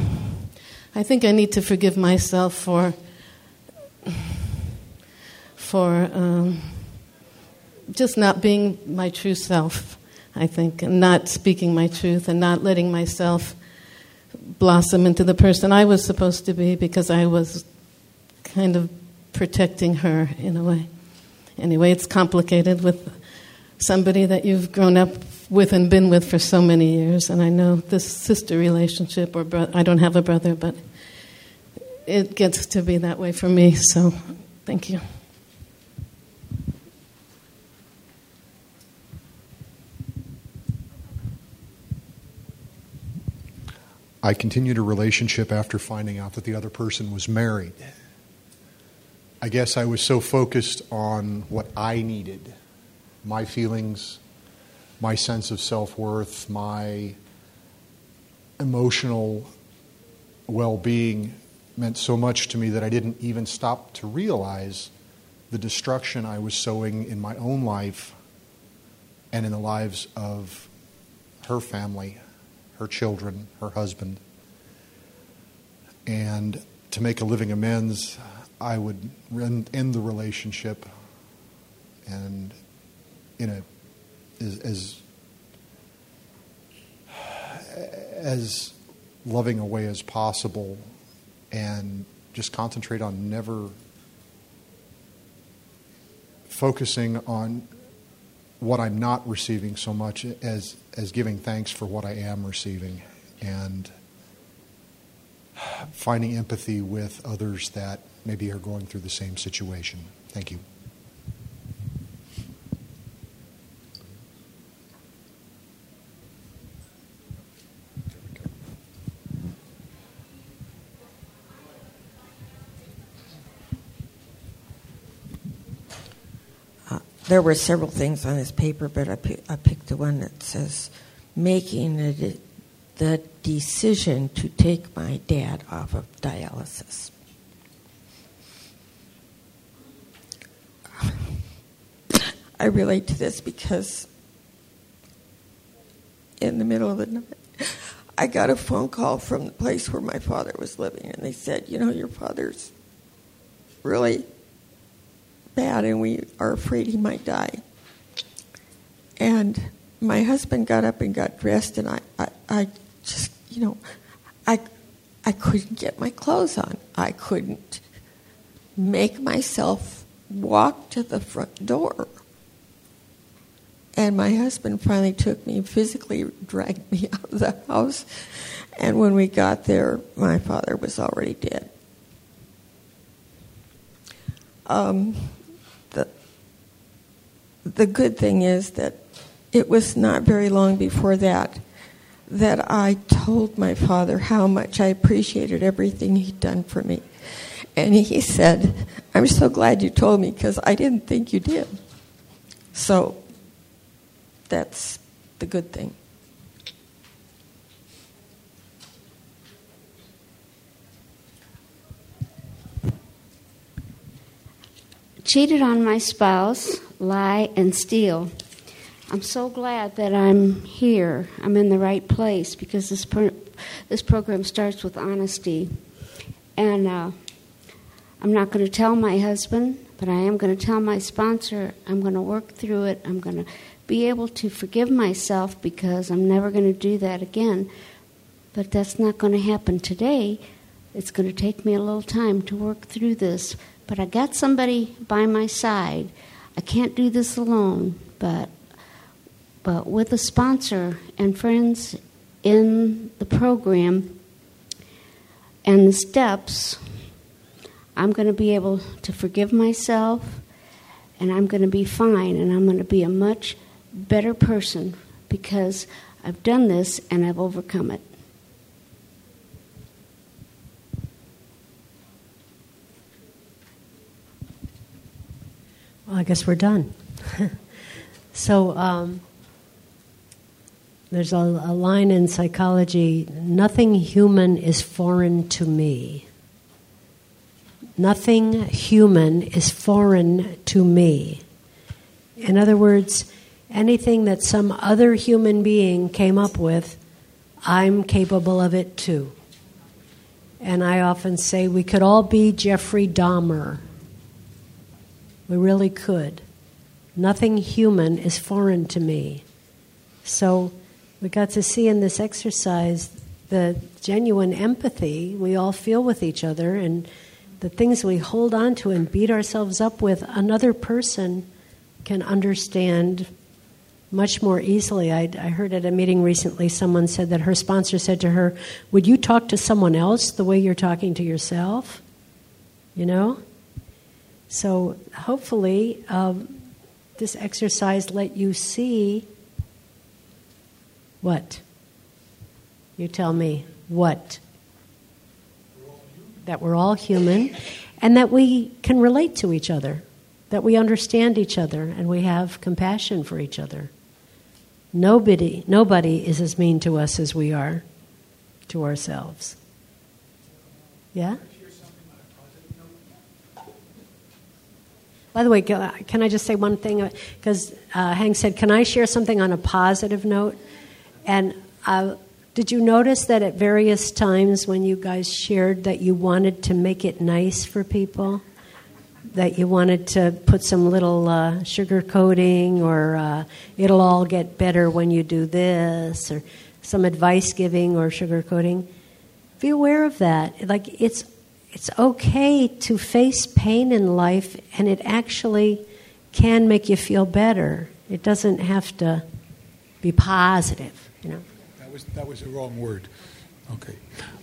I think I need to forgive myself for for um, just not being my true self. I think, and not speaking my truth, and not letting myself blossom into the person I was supposed to be because I was kind of protecting her in a way. Anyway, it's complicated with somebody that you've grown up with and been with for so many years. And I know this sister relationship, or bro- I don't have a brother, but it gets to be that way for me. So thank you. I continued a relationship after finding out that the other person was married. I guess I was so focused on what I needed my feelings, my sense of self worth, my emotional well being meant so much to me that I didn't even stop to realize the destruction I was sowing in my own life and in the lives of her family, her children, her husband. And to make a living amends, I would end the relationship and in a as, as as loving a way as possible and just concentrate on never focusing on what I'm not receiving so much as as giving thanks for what I am receiving and finding empathy with others that maybe are going through the same situation. Thank you. Uh, there were several things on this paper, but I, I picked the one that says making a, the decision to take my dad off of dialysis. I relate to this because in the middle of the night, I got a phone call from the place where my father was living, and they said, You know, your father's really bad, and we are afraid he might die. And my husband got up and got dressed, and I, I, I just, you know, I, I couldn't get my clothes on. I couldn't make myself walk to the front door. And my husband finally took me, physically dragged me out of the house. And when we got there, my father was already dead. Um, the good thing is that it was not very long before that that I told my father how much I appreciated everything he'd done for me. And he said, I'm so glad you told me because I didn't think you did. So that's the good thing. Cheated on my spouse, lie, and steal. I'm so glad that I'm here. I'm in the right place because this pro- this program starts with honesty, and uh, I'm not going to tell my husband, but I am going to tell my sponsor. I'm going to work through it. I'm going to be able to forgive myself because I'm never going to do that again. But that's not going to happen today. It's going to take me a little time to work through this. But I got somebody by my side. I can't do this alone, but but with a sponsor and friends in the program and the steps, I'm going to be able to forgive myself and I'm going to be fine and I'm going to be a much better person because I've done this and I've overcome it. Well, I guess we're done. so, um, there's a, a line in psychology nothing human is foreign to me. Nothing human is foreign to me. In other words, anything that some other human being came up with, I'm capable of it too. And I often say we could all be Jeffrey Dahmer. We really could. Nothing human is foreign to me. So we got to see in this exercise the genuine empathy we all feel with each other and the things we hold on to and beat ourselves up with, another person can understand much more easily. I, I, heard at a meeting recently someone said that her sponsor said to her, Would you talk to someone else the way you're talking to yourself? You know? So hopefully, um, this exercise let you see what? You tell me. What? That we're all human and that we can relate to each other, that we understand each other and we have compassion for each other. Nobody, nobody is as mean to us as we are to ourselves. Yeah? By the way, can I just say one thing? Because uh, Hank said, Can I share something on a positive note? And uh, did you notice that at various times when you guys shared that you wanted to make it nice for people? That you wanted to put some little uh, sugar coating, or uh, it'll all get better when you do this, or some advice giving or sugar coating. Be aware of that. Like it's it's okay to face pain in life, and it actually can make you feel better. It doesn't have to be positive. You know. That was that was the wrong word. Okay.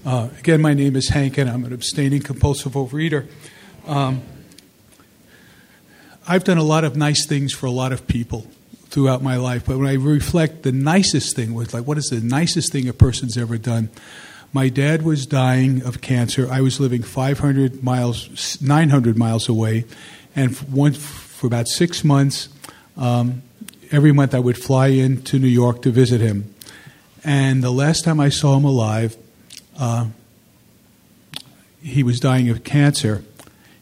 Uh, again, my name is Hank, and I'm an abstaining compulsive overeater. Um, I've done a lot of nice things for a lot of people throughout my life, but when I reflect, the nicest thing was like, what is the nicest thing a person's ever done? My dad was dying of cancer. I was living 500 miles, 900 miles away, and for, about six months, um, every month I would fly in to New York to visit him. And the last time I saw him alive, uh, he was dying of cancer.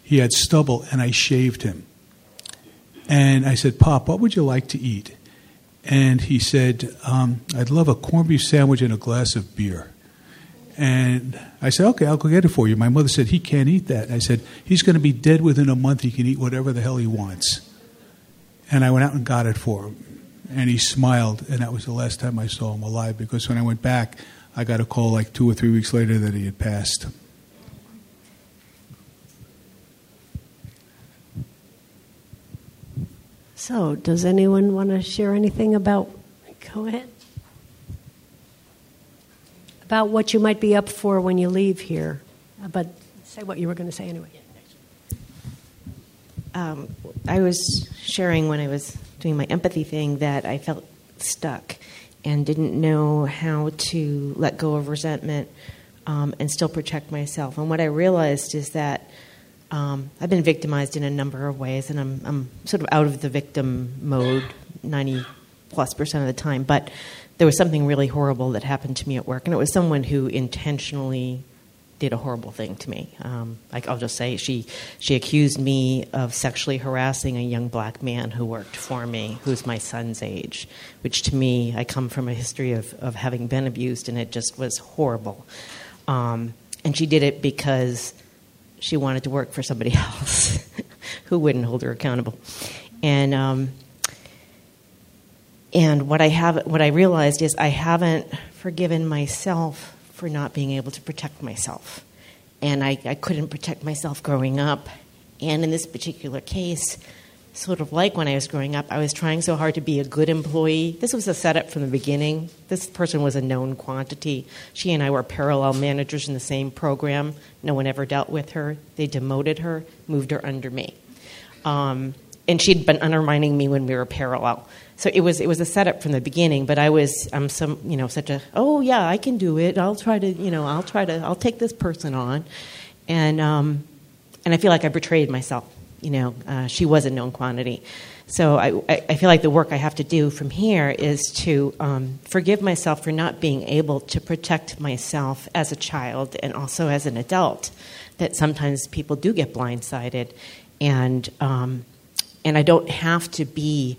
He had stubble, and I shaved him. And I said, Pop, what would you like to eat? And he said, um, I'd love a corned beef sandwich and a glass of beer. And I said, okay, I'll go get it for you. My mother said, he can't eat that. I said, he's going to be dead within a month. He can eat whatever the hell he wants. And I went out and got it for him and he smiled, and that was the last time I saw him alive because when I went back, I got a call like two or three weeks later that he had passed. So, does anyone want to share anything about? Go ahead. About what you might be up for when you leave here. But say what you were going to say anyway. Um, I was sharing when I was doing my empathy thing that I felt stuck and didn't know how to let go of resentment um, and still protect myself. And what I realized is that um, I've been victimized in a number of ways, and I'm, I'm sort of out of the victim mode 90 plus percent of the time. But there was something really horrible that happened to me at work, and it was someone who intentionally did a horrible thing to me. Um, like I'll just say, she she accused me of sexually harassing a young black man who worked for me, who's my son's age. Which to me, I come from a history of of having been abused, and it just was horrible. Um, and she did it because she wanted to work for somebody else who wouldn't hold her accountable. And um, and what I have, what I realized is I haven't forgiven myself for not being able to protect myself. And I, I couldn't protect myself growing up. And in this particular case, sort of like when I was growing up, I was trying so hard to be a good employee. This was a setup from the beginning. This person was a known quantity. She and I were parallel managers in the same program. No one ever dealt with her. They demoted her, moved her under me. Um, and she'd been undermining me when we were parallel. So it was it was a setup from the beginning. But I was I'm some you know such a oh yeah I can do it. I'll try to you know I'll try to I'll take this person on, and um, and I feel like I betrayed myself. You know uh, she was a known quantity. So I, I feel like the work I have to do from here is to um, forgive myself for not being able to protect myself as a child and also as an adult. That sometimes people do get blindsided, and um, and I don't have to be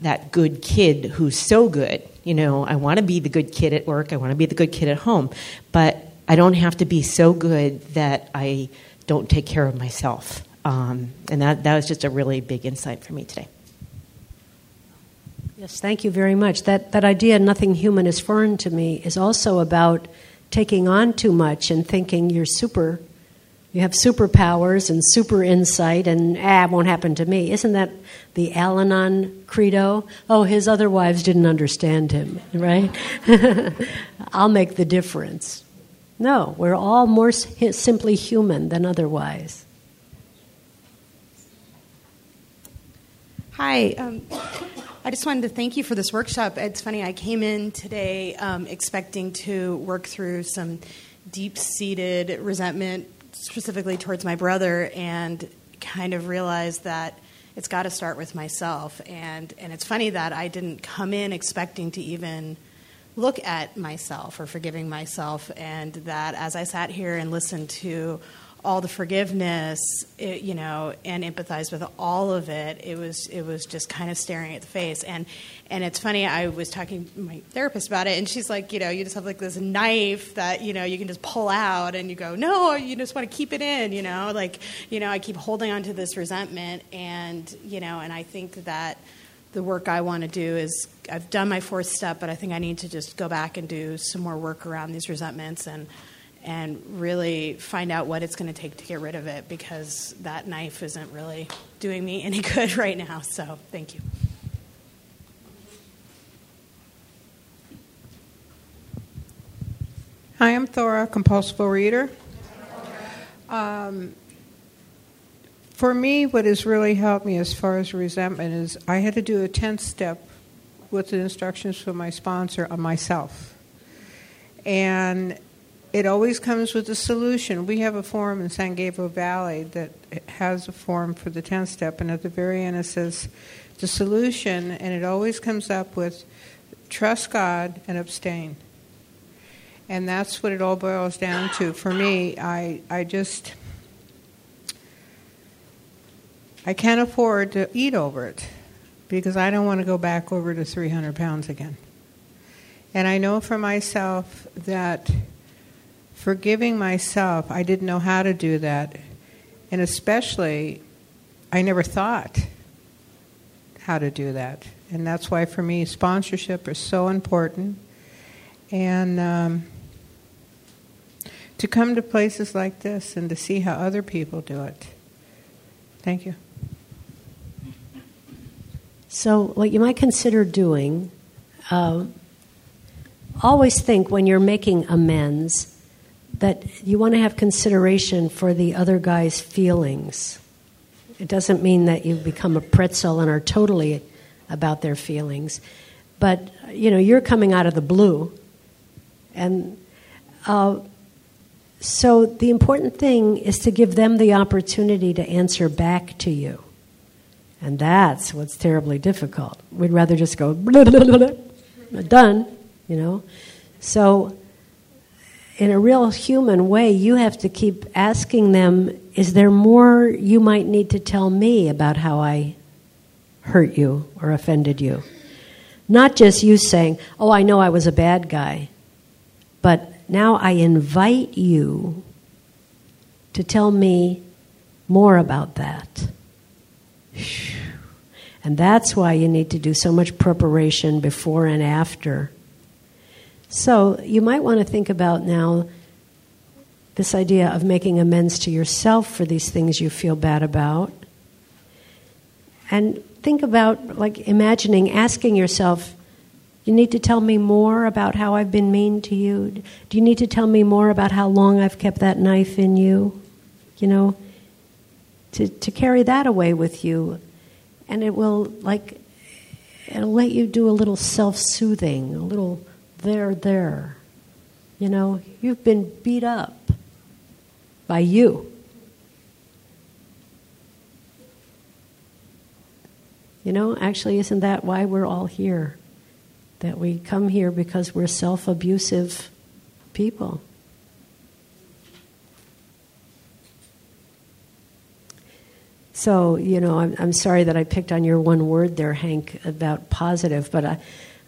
that good kid who's so good. You know, I want to be the good kid at work, I want to be the good kid at home, but I don't have to be so good that I don't take care of myself. Um, and that, that was just a really big insight for me today. Yes, thank you very much. That, that idea, nothing human is foreign to me, is also about taking on too much and thinking you're super you have superpowers and super insight, and ah, it won't happen to me. Isn't that the Al Anon credo? Oh, his other wives didn't understand him, right? I'll make the difference. No, we're all more simply human than otherwise. Hi. Um, I just wanted to thank you for this workshop. It's funny, I came in today um, expecting to work through some deep seated resentment specifically towards my brother and kind of realized that it's got to start with myself. And, and it's funny that I didn't come in expecting to even look at myself or forgiving myself, and that as I sat here and listened to all the forgiveness, it, you know, and empathize with all of it, it was it was just kind of staring at the face. And and it's funny, I was talking to my therapist about it, and she's like, you know, you just have like this knife that you know you can just pull out, and you go, no, you just want to keep it in, you know, like you know, I keep holding on to this resentment, and you know, and I think that the work I want to do is I've done my fourth step, but I think I need to just go back and do some more work around these resentments and and really find out what it's going to take to get rid of it because that knife isn't really doing me any good right now. So, thank you. Hi, I'm Thora, compulsive reader. Um, for me, what has really helped me as far as resentment is I had to do a 10th step with the instructions from my sponsor on myself. And it always comes with a solution. We have a form in San Gabriel Valley that has a form for the 10 step, and at the very end it says the solution, and it always comes up with trust God and abstain. And that's what it all boils down to. For me, I, I just. I can't afford to eat over it because I don't want to go back over to 300 pounds again. And I know for myself that forgiving myself, I didn't know how to do that. And especially, I never thought how to do that. And that's why, for me, sponsorship is so important. And um, to come to places like this and to see how other people do it. Thank you. So, what you might consider doing, uh, always think when you're making amends that you want to have consideration for the other guy's feelings. It doesn't mean that you become a pretzel and are totally about their feelings, but you know you're coming out of the blue, and uh, so the important thing is to give them the opportunity to answer back to you, and that's what's terribly difficult. We'd rather just go done, you know. So in a real human way, you have to keep asking them, is there more you might need to tell me about how I hurt you or offended you? Not just you saying, oh, I know I was a bad guy, but now I invite you to tell me more about that. And that's why you need to do so much preparation before and after so you might want to think about now this idea of making amends to yourself for these things you feel bad about. And think about, like, imagining, asking yourself, you need to tell me more about how I've been mean to you? Do you need to tell me more about how long I've kept that knife in you? You know, to, to carry that away with you. And it will, like, it'll let you do a little self soothing, a little there, there. You know, you've been beat up by you. You know, actually, isn't that why we're all here? That we come here because we're self abusive people. So, you know, I'm, I'm sorry that I picked on your one word there, Hank, about positive, but I,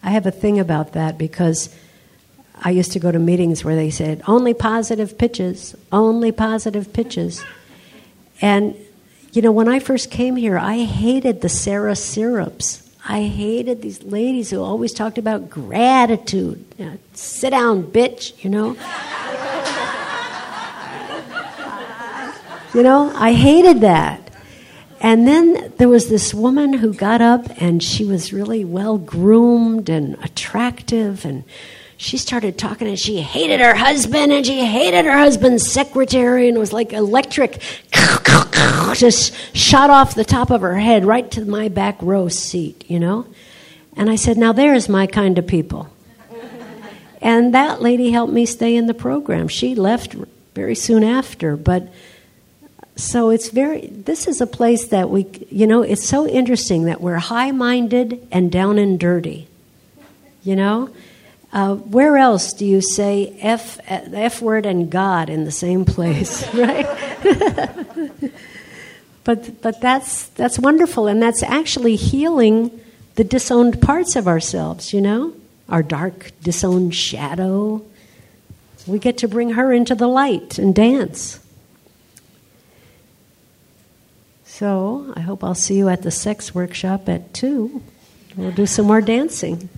I have a thing about that because I used to go to meetings where they said, only positive pitches, only positive pitches. And, you know, when I first came here, I hated the Sarah syrups. I hated these ladies who always talked about gratitude. You know, Sit down, bitch, you know? you know, I hated that. And then there was this woman who got up and she was really well groomed and attractive and she started talking and she hated her husband and she hated her husband's secretary and was like electric just shot off the top of her head right to my back row seat, you know? And I said, Now there's my kind of people. and that lady helped me stay in the program. She left very soon after, but so it's very this is a place that we you know it's so interesting that we're high minded and down and dirty you know? Uh, where else do you say f f word and god in the same place right? But but that's that's wonderful and that's actually healing the disowned parts of ourselves you know? Our dark disowned shadow. We get to bring her into the light and dance So I hope I'll see you at the sex workshop at 2. We'll do some more dancing.